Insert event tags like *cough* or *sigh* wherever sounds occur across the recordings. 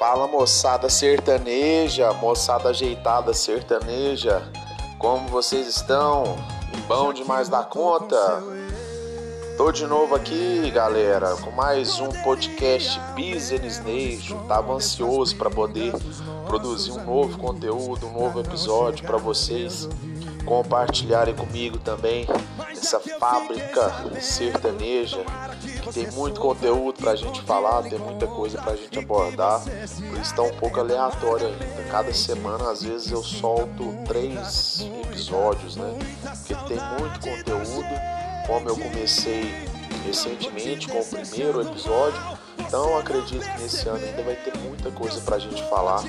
Fala moçada sertaneja, moçada ajeitada sertaneja, como vocês estão? Bom demais da conta? Tô de novo aqui, galera, com mais um podcast Business Nation. Tava ansioso para poder produzir um novo conteúdo, um novo episódio para vocês compartilharem comigo também essa fábrica sertaneja que tem muito conteúdo pra gente falar, tem muita coisa pra gente abordar. Por isso tá um pouco aleatório ainda. Cada semana, às vezes, eu solto três episódios, né? Porque tem muito conteúdo. Como eu comecei recentemente com o primeiro episódio, então acredito que nesse ano ainda vai ter muita coisa pra gente falar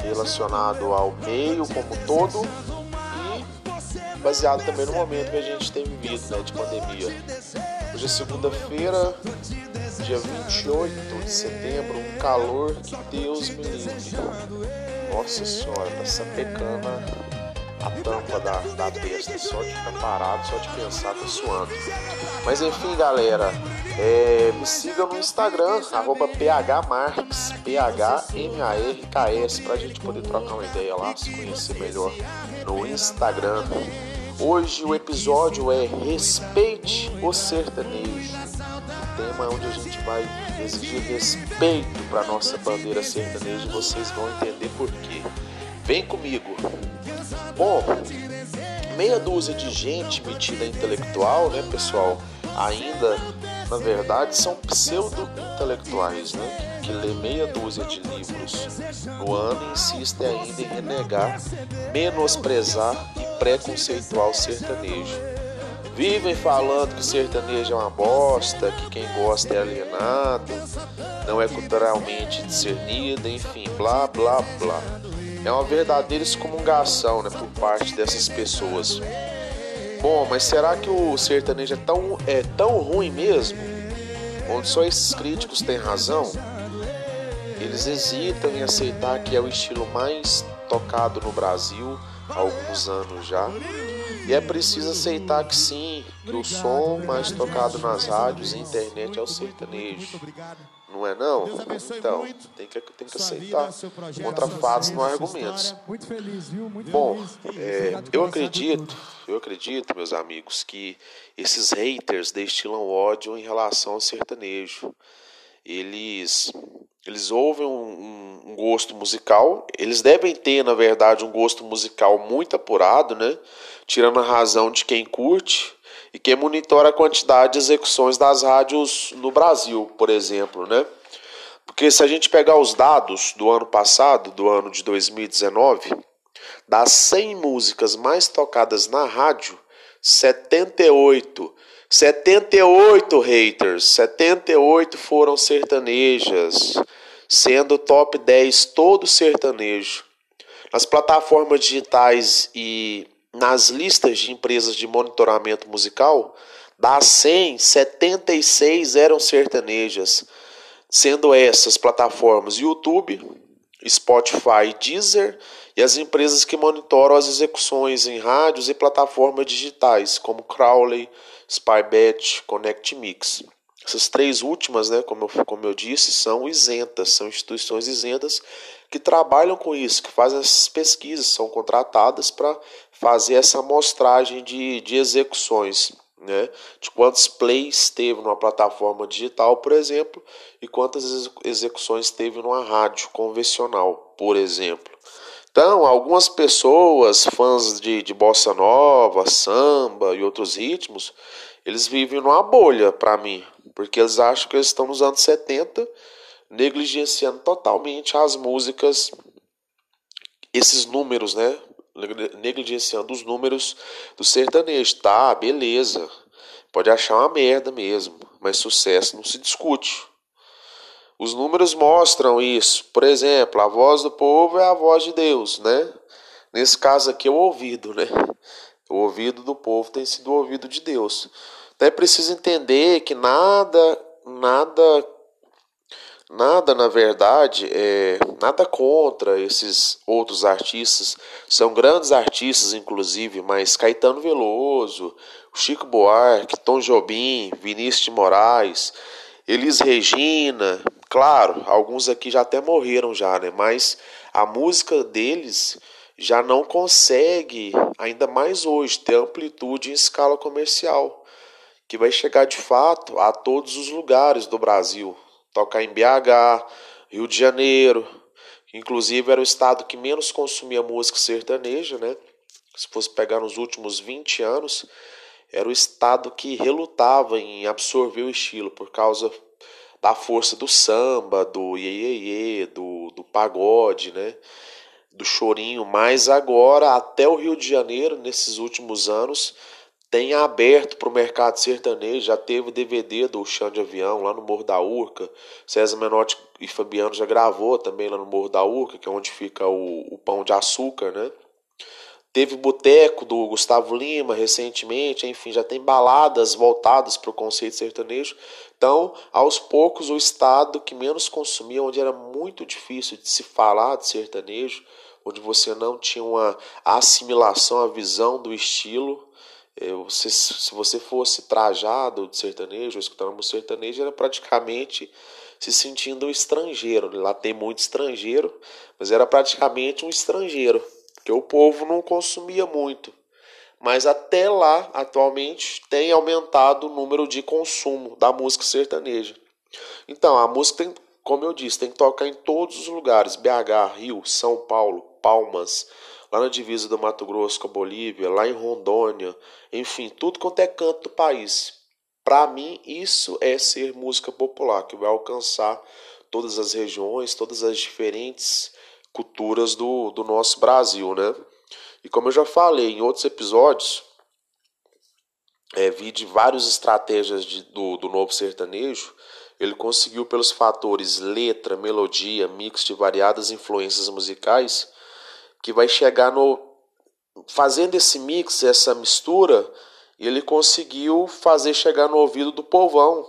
relacionado ao meio como todo baseado também no momento que a gente tem vivido, né, de pandemia. Hoje é segunda-feira, dia 28 de setembro, um calor que Deus me livre. Nossa senhora, tá sapecando a tampa da, da testa, só de ficar parado, só de pensar, tá suando. Mas enfim, galera, é, me siga no Instagram, arroba phmarks, P-H-M-A-R-K-S, pra gente poder trocar uma ideia lá, se conhecer melhor no Instagram. Hoje o episódio é Respeite o Sertanejo. O tema é onde a gente vai exigir respeito para nossa bandeira sertaneja e vocês vão entender por quê. Vem comigo. Bom, meia dúzia de gente metida intelectual, né, pessoal? Ainda, na verdade, são pseudo-intelectuais, né? Que lê meia dúzia de livros no ano e insistem ainda em renegar, menosprezar e preconceitual sertanejo. Vivem falando que o sertanejo é uma bosta, que quem gosta é alienado, não é culturalmente discernido, enfim, blá blá blá. É uma verdadeira excomungação né, por parte dessas pessoas. Bom, mas será que o sertanejo é tão, é tão ruim mesmo? Onde só esses críticos têm razão? Eles hesitam em aceitar que é o estilo mais tocado no Brasil há alguns anos já. E é preciso aceitar que sim, que o som mais tocado nas rádios e internet é o sertanejo. Não é não? Então, tem que, tem que aceitar. Contra fatos, não há argumentos. Bom, é, eu acredito, eu acredito, meus amigos, que esses haters destilam ódio em relação ao sertanejo. Eles eles ouvem um, um, um, gosto musical, eles devem ter, na verdade, um gosto musical muito apurado, né? Tirando a razão de quem curte e quem monitora a quantidade de execuções das rádios no Brasil, por exemplo, né? Porque se a gente pegar os dados do ano passado, do ano de 2019, das 100 músicas mais tocadas na rádio, 78 78 haters, 78 foram sertanejas, sendo top 10 todo sertanejo. Nas plataformas digitais e nas listas de empresas de monitoramento musical, das 100, 76 eram sertanejas, sendo essas plataformas YouTube, Spotify, Deezer e as empresas que monitoram as execuções em rádios e plataformas digitais, como Crowley, Spybet, Connect Mix. Essas três últimas, né, como, eu, como eu disse, são isentas, são instituições isentas que trabalham com isso, que fazem essas pesquisas, são contratadas para fazer essa amostragem de, de execuções, né, de quantos plays teve numa plataforma digital, por exemplo, e quantas execuções teve numa rádio convencional, por exemplo. Então, algumas pessoas, fãs de, de bossa nova, samba e outros ritmos, eles vivem numa bolha para mim, porque eles acham que eles estão nos anos 70, negligenciando totalmente as músicas, esses números, né? Negligenciando os números do sertanejo. Tá, beleza. Pode achar uma merda mesmo, mas sucesso não se discute. Os números mostram isso. Por exemplo, a voz do povo é a voz de Deus, né? Nesse caso aqui é o ouvido, né? O ouvido do povo tem sido o ouvido de Deus. Então é preciso entender que nada, nada, nada na verdade, é nada contra esses outros artistas. São grandes artistas, inclusive, mas Caetano Veloso, Chico Buarque, Tom Jobim, Vinícius de Moraes, Elis Regina, Claro, alguns aqui já até morreram já, né? Mas a música deles já não consegue, ainda mais hoje, ter amplitude em escala comercial, que vai chegar de fato a todos os lugares do Brasil. Tocar em BH, Rio de Janeiro, inclusive era o estado que menos consumia música sertaneja, né? Se fosse pegar nos últimos 20 anos, era o estado que relutava em absorver o estilo por causa da força do samba, do iê, do, do pagode, né? do chorinho, mas agora até o Rio de Janeiro, nesses últimos anos, tem aberto para o mercado sertanejo, já teve DVD do Chão de Avião lá no Morro da Urca, César Menotti e Fabiano já gravou também lá no Morro da Urca, que é onde fica o, o Pão de Açúcar, né? Teve Boteco do Gustavo Lima recentemente, enfim, já tem baladas voltadas para o conceito sertanejo. Então, aos poucos, o estado que menos consumia, onde era muito difícil de se falar de sertanejo, onde você não tinha uma assimilação, a visão do estilo. Se você fosse trajado de sertanejo, escutando um sertanejo, era praticamente se sentindo um estrangeiro. Lá tem muito estrangeiro, mas era praticamente um estrangeiro que o povo não consumia muito. Mas até lá, atualmente, tem aumentado o número de consumo da música sertaneja. Então, a música tem, como eu disse, tem que tocar em todos os lugares: BH, Rio, São Paulo, Palmas, lá na divisa do Mato Grosso com a Bolívia, lá em Rondônia, enfim, tudo quanto é canto do país. Para mim, isso é ser música popular, que vai alcançar todas as regiões, todas as diferentes culturas do, do nosso Brasil, né? E como eu já falei em outros episódios, é, vi de várias estratégias de, do, do novo sertanejo, ele conseguiu pelos fatores letra, melodia, mix de variadas influências musicais, que vai chegar no fazendo esse mix, essa mistura, ele conseguiu fazer chegar no ouvido do povão,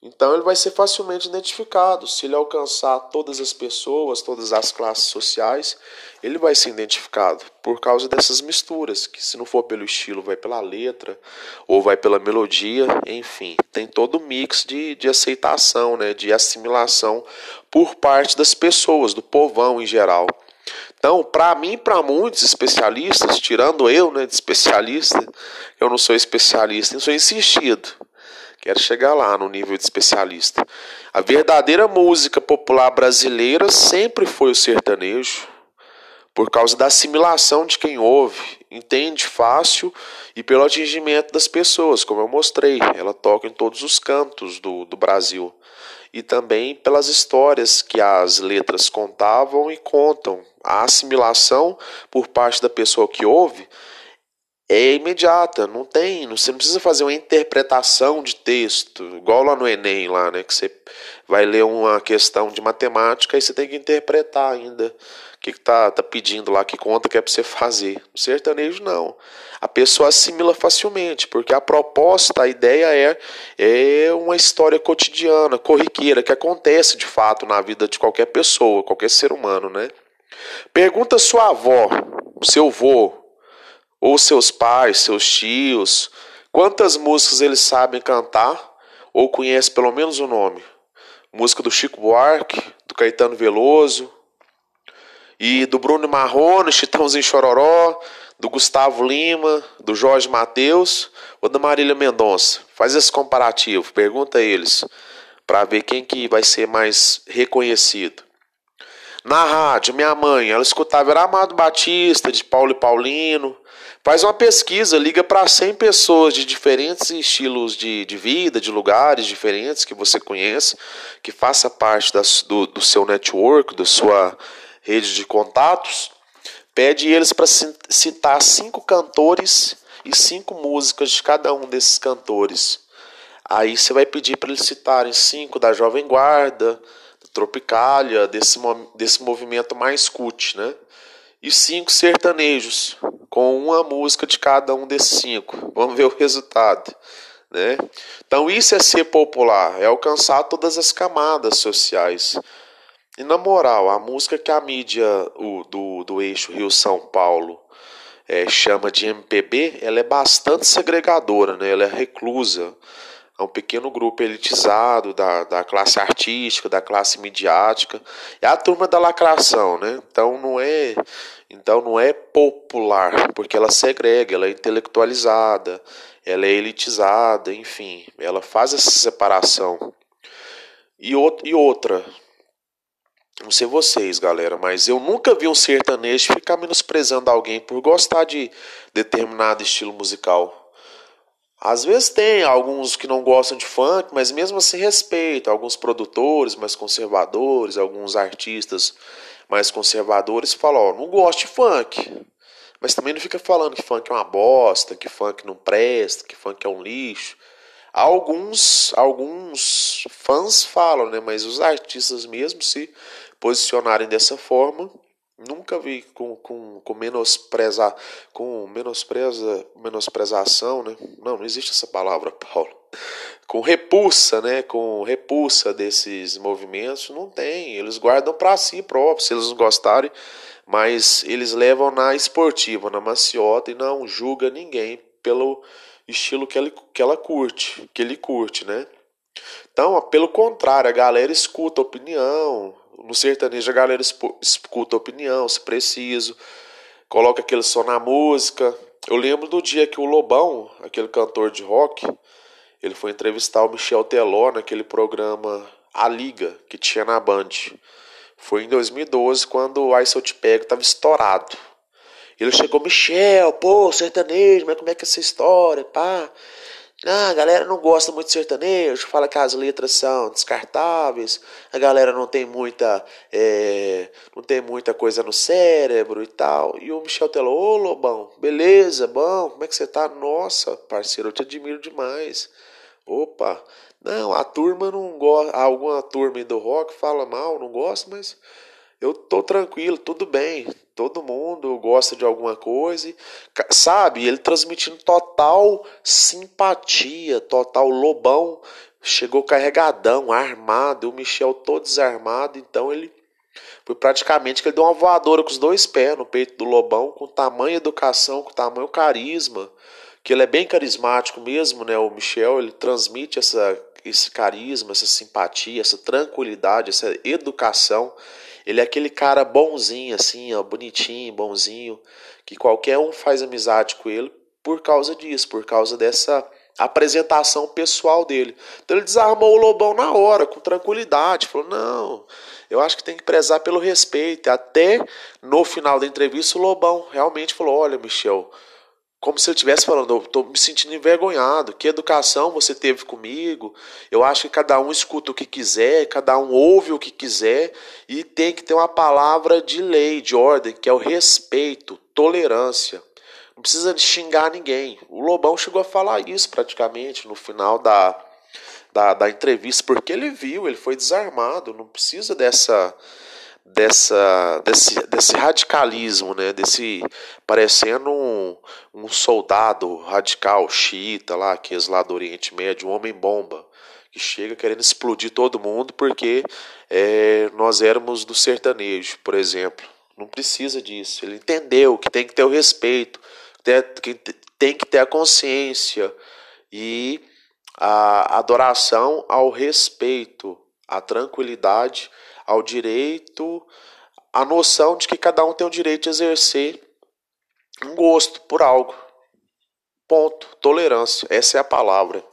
então ele vai ser facilmente identificado. Se ele alcançar todas as pessoas, todas as classes sociais, ele vai ser identificado por causa dessas misturas, que se não for pelo estilo, vai pela letra ou vai pela melodia, enfim, tem todo o mix de, de aceitação, né, de assimilação por parte das pessoas, do povão em geral. Então, para mim, para muitos especialistas, tirando eu, né, de especialista, eu não sou especialista, eu sou insistido. Quero chegar lá no nível de especialista. A verdadeira música popular brasileira sempre foi o sertanejo, por causa da assimilação de quem ouve, entende fácil e pelo atingimento das pessoas, como eu mostrei. Ela toca em todos os cantos do, do Brasil. E também pelas histórias que as letras contavam e contam. A assimilação por parte da pessoa que ouve é imediata, não tem, você não precisa fazer uma interpretação de texto, igual lá no Enem, lá, né, que você vai ler uma questão de matemática e você tem que interpretar ainda o que, que tá, tá pedindo lá, que conta que é para você fazer. No sertanejo, não. A pessoa assimila facilmente, porque a proposta, a ideia é, é uma história cotidiana, corriqueira, que acontece de fato na vida de qualquer pessoa, qualquer ser humano, né? Pergunta sua avó, seu avô, ou seus pais, seus tios, quantas músicas eles sabem cantar ou conhecem pelo menos o nome. Música do Chico Buarque, do Caetano Veloso e do Bruno Marrone, Chitãozinho Chororó, do Gustavo Lima, do Jorge Mateus ou da Marília Mendonça. Faz esse comparativo, pergunta a eles para ver quem que vai ser mais reconhecido. Na rádio, minha mãe, ela escutava era Amado Batista, de Paulo e Paulino, Faz uma pesquisa, liga para 100 pessoas de diferentes estilos de, de vida, de lugares diferentes que você conhece, que faça parte das, do, do seu network, da sua rede de contatos. Pede eles para citar cinco cantores e cinco músicas de cada um desses cantores. Aí você vai pedir para eles citarem cinco da Jovem Guarda, da Tropicália, desse, desse movimento mais cult, né? e cinco sertanejos, com uma música de cada um desses cinco. Vamos ver o resultado. Né? Então, isso é ser popular, é alcançar todas as camadas sociais. E na moral, a música que a mídia o, do, do eixo Rio-São Paulo é, chama de MPB, ela é bastante segregadora, né? ela é reclusa. a um pequeno grupo elitizado da, da classe artística, da classe midiática. É a turma da lacração, né? Então não é, então não é popular, porque ela segrega, ela é intelectualizada, ela é elitizada, enfim, ela faz essa separação. E, e outra, não sei vocês, galera, mas eu nunca vi um sertanejo ficar menosprezando alguém por gostar de determinado estilo musical. Às vezes tem alguns que não gostam de funk, mas mesmo assim respeita alguns produtores mais conservadores, alguns artistas mais conservadores falam, ó, não gosto de funk. Mas também não fica falando que funk é uma bosta, que funk não presta, que funk é um lixo. Alguns, alguns fãs falam, né? Mas os artistas mesmo se posicionarem dessa forma, nunca vi com, com, com menosprezar, com menospreza, menosprezação, né? Não, não existe essa palavra, *laughs* Paulo. Com repulsa, né? Com repulsa desses movimentos, não tem. Eles guardam para si próprios, se eles não gostarem, mas eles levam na esportiva, na maciota e não julga ninguém pelo estilo que, ele, que ela curte, que ele curte, né? Então, pelo contrário, a galera escuta a opinião. No sertanejo, a galera escuta a opinião, se preciso. Coloca aquele som na música. Eu lembro do dia que o Lobão, aquele cantor de rock, ele foi entrevistar o Michel Teló naquele programa A Liga, que tinha na Band. Foi em 2012, quando o Ice Te Pego estava estourado. Ele chegou, Michel, pô, sertanejo, mas como é que é essa história, pá? Ah, a galera não gosta muito de sertanejo, fala que as letras são descartáveis, a galera não tem muita, é, não tem muita coisa no cérebro e tal. E o Michel Teló, ô Lobão, beleza, bom, como é que você tá? Nossa, parceiro, eu te admiro demais. Opa, não, a turma não gosta, alguma turma do rock fala mal, não gosta, mas eu tô tranquilo, tudo bem. Todo mundo gosta de alguma coisa, sabe? Ele transmitindo total simpatia, total lobão. Chegou carregadão, armado, o Michel todo desarmado, então ele foi praticamente que ele deu uma voadora com os dois pés no peito do Lobão, com tamanho educação, com tamanho carisma, que ele é bem carismático mesmo, né? O Michel, ele transmite essa, esse carisma, essa simpatia, essa tranquilidade, essa educação. Ele é aquele cara bonzinho, assim, ó, bonitinho, bonzinho, que qualquer um faz amizade com ele por causa disso, por causa dessa apresentação pessoal dele. Então ele desarmou o Lobão na hora, com tranquilidade. Falou: não, eu acho que tem que prezar pelo respeito. Até no final da entrevista, o Lobão realmente falou: olha, Michel, como se ele estivesse falando, eu estou me sentindo envergonhado. Que educação você teve comigo? Eu acho que cada um escuta o que quiser, cada um ouve o que quiser e tem que ter uma palavra de lei, de ordem, que é o respeito, tolerância. Não precisa xingar ninguém. O Lobão chegou a falar isso praticamente no final da, da, da entrevista, porque ele viu, ele foi desarmado. Não precisa dessa dessa desse, desse radicalismo, né? Desse parecendo um, um soldado radical xiita lá, que é lá do Oriente Médio, um homem bomba que chega querendo explodir todo mundo porque é, nós éramos do sertanejo, por exemplo. Não precisa disso. Ele entendeu que tem que ter o respeito, que tem que ter a consciência e a adoração ao respeito, à tranquilidade ao direito, a noção de que cada um tem o direito de exercer um gosto por algo. Ponto. Tolerância. Essa é a palavra.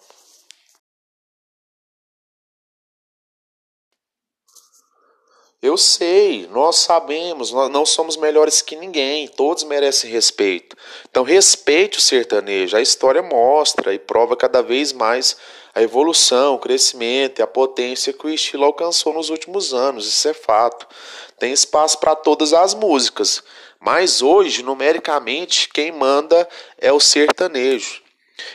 Eu sei, nós sabemos, nós não somos melhores que ninguém, todos merecem respeito. Então, respeite o sertanejo, a história mostra e prova cada vez mais a evolução, o crescimento e a potência que o estilo alcançou nos últimos anos, isso é fato. Tem espaço para todas as músicas, mas hoje, numericamente, quem manda é o sertanejo.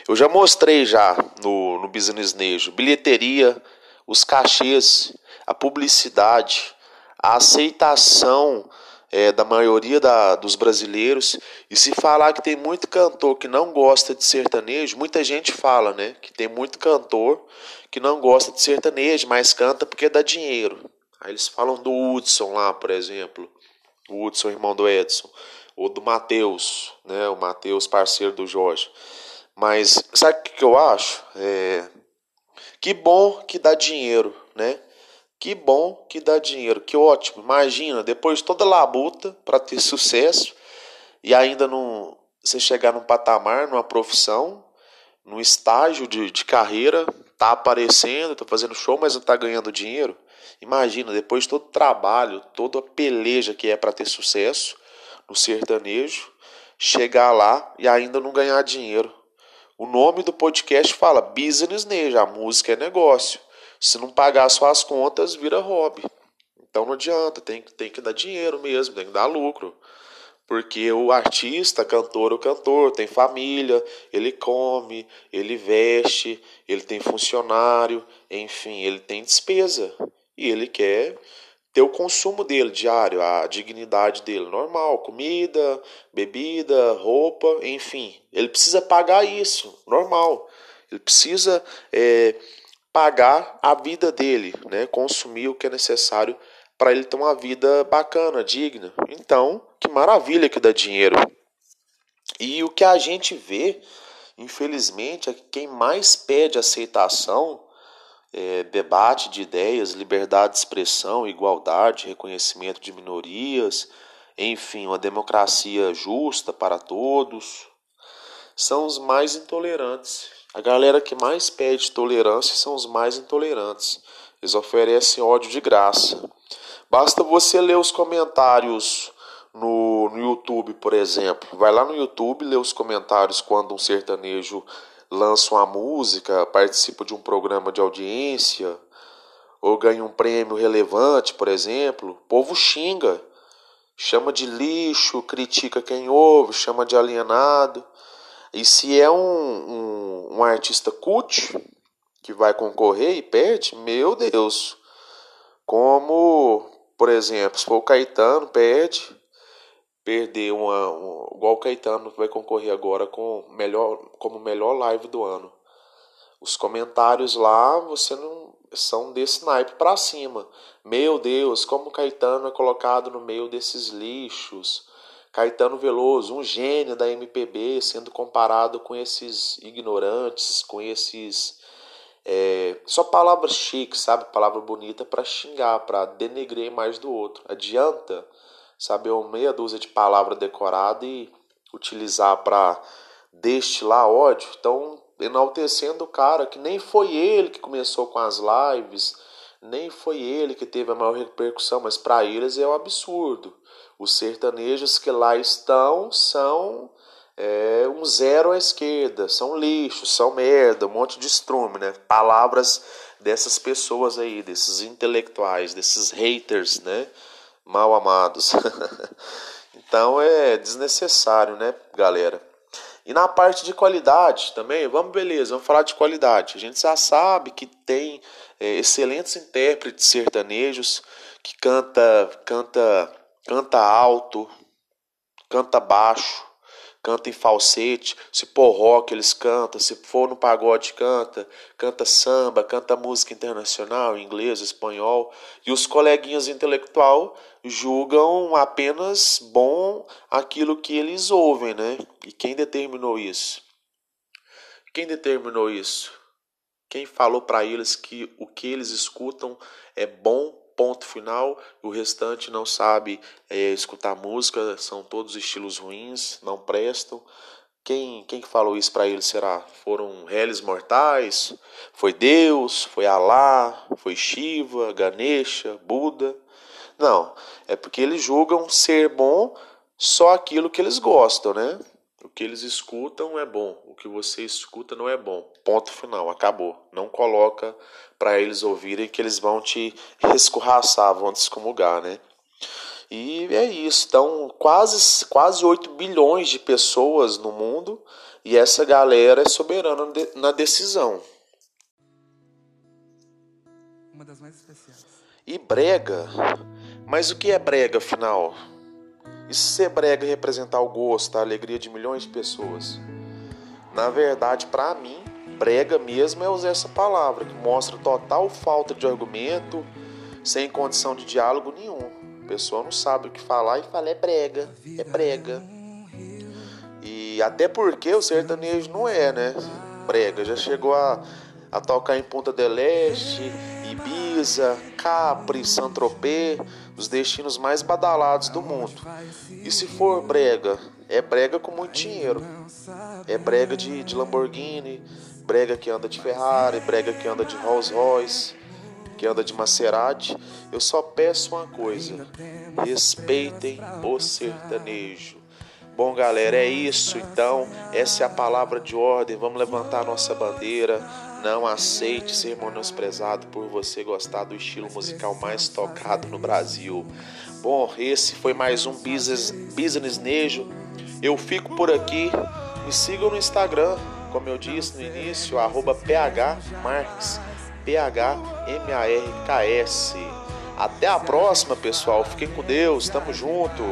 Eu já mostrei já no, no Business Nejo, bilheteria, os cachês, a publicidade, a aceitação é, da maioria da, dos brasileiros. E se falar que tem muito cantor que não gosta de sertanejo, muita gente fala, né? Que tem muito cantor que não gosta de sertanejo, mas canta porque dá dinheiro. Aí eles falam do Hudson lá, por exemplo. O Hudson, irmão do Edson. Ou do Matheus, né? O Matheus, parceiro do Jorge. Mas sabe o que eu acho? É, Que bom que dá dinheiro, né? Que bom que dá dinheiro, que ótimo. Imagina, depois de toda labuta para ter sucesso e ainda não você chegar num patamar, numa profissão, num estágio de, de carreira, tá aparecendo, tá fazendo show, mas não tá ganhando dinheiro. Imagina, depois de todo o trabalho, toda a peleja que é para ter sucesso no sertanejo, chegar lá e ainda não ganhar dinheiro. O nome do podcast fala Business Nejo, a música é negócio. Se não pagar suas contas, vira hobby. Então não adianta, tem, tem que dar dinheiro mesmo, tem que dar lucro. Porque o artista, cantor, o cantor tem família, ele come, ele veste, ele tem funcionário, enfim, ele tem despesa. E ele quer ter o consumo dele diário, a dignidade dele normal, comida, bebida, roupa, enfim. Ele precisa pagar isso, normal. Ele precisa é, pagar a vida dele, né? consumir o que é necessário para ele ter uma vida bacana, digna. Então, que maravilha que dá dinheiro. E o que a gente vê, infelizmente, é que quem mais pede aceitação, é, debate de ideias, liberdade de expressão, igualdade, reconhecimento de minorias, enfim, uma democracia justa para todos, são os mais intolerantes. A galera que mais pede tolerância são os mais intolerantes. Eles oferecem ódio de graça. Basta você ler os comentários no, no YouTube, por exemplo. Vai lá no YouTube, lê os comentários quando um sertanejo lança uma música, participa de um programa de audiência, ou ganha um prêmio relevante, por exemplo. O povo xinga, chama de lixo, critica quem ouve, chama de alienado. E se é um, um, um artista cult que vai concorrer e perde, meu Deus, como, por exemplo, se for o Caetano, perde, perder uma, uma igual o Caetano vai concorrer agora com melhor como melhor live do ano. Os comentários lá, você não são desse naipe para cima. Meu Deus, como o Caetano é colocado no meio desses lixos. Caetano Veloso, um gênio da MPB, sendo comparado com esses ignorantes, com esses é, só palavras chiques, sabe? Palavra bonita para xingar, para denegrir mais do outro. Adianta saber uma meia dúzia de palavras decoradas e utilizar para destilar ódio. Então, enaltecendo o cara que nem foi ele que começou com as lives, nem foi ele que teve a maior repercussão, mas para eles é um absurdo. Os sertanejos que lá estão são é, um zero à esquerda, são lixo, são merda, um monte de estrume, né? Palavras dessas pessoas aí, desses intelectuais, desses haters, né? mal amados. *laughs* então é desnecessário, né, galera? E na parte de qualidade também, vamos beleza, vamos falar de qualidade. A gente já sabe que tem é, excelentes intérpretes sertanejos que canta, canta, canta alto, canta baixo, canta em falsete, se for rock eles cantam, se for no pagode canta, canta samba, canta música internacional, inglês, espanhol, e os coleguinhas intelectual julgam apenas bom aquilo que eles ouvem, né? E quem determinou isso? Quem determinou isso? Quem falou para eles que o que eles escutam é bom ponto final, o restante não sabe é, escutar música, são todos estilos ruins, não prestam. Quem, quem falou isso para eles será? Foram réis mortais? Foi Deus? Foi Alá? Foi Shiva? Ganesha? Buda? Não, é porque eles julgam ser bom só aquilo que eles gostam, né? O que eles escutam é bom, o que você escuta não é bom. Ponto final, acabou. Não coloca para eles ouvirem que eles vão te escorraçar, vão te excomungar, né? E é isso. Então, quase, quase 8 bilhões de pessoas no mundo e essa galera é soberana na decisão. Uma das mais especiais. E brega. Mas o que é brega, afinal? E se ser brega representar o gosto, a alegria de milhões de pessoas? Na verdade, para mim, brega mesmo é usar essa palavra, que mostra total falta de argumento, sem condição de diálogo nenhum. A pessoa não sabe o que falar e fala é brega, é brega. E até porque o sertanejo não é, né? Brega, já chegou a, a tocar em Punta del Este, Ibiza, Capri, Saint-Tropez, os destinos mais badalados do mundo. E se for brega, é brega com muito dinheiro. É brega de, de Lamborghini, brega que anda de Ferrari, brega que anda de Rolls Royce, que anda de Maserati. Eu só peço uma coisa: respeitem o sertanejo. Bom, galera, é isso. Então, essa é a palavra de ordem. Vamos levantar nossa bandeira. Não aceite ser menosprezado por você gostar do estilo musical mais tocado no Brasil. Bom, esse foi mais um Business, business Nejo. Eu fico por aqui. Me sigam no Instagram, como eu disse no início, arroba phmarks, P-H-M-A-R-K-S. Até a próxima, pessoal. Fiquem com Deus. Tamo junto.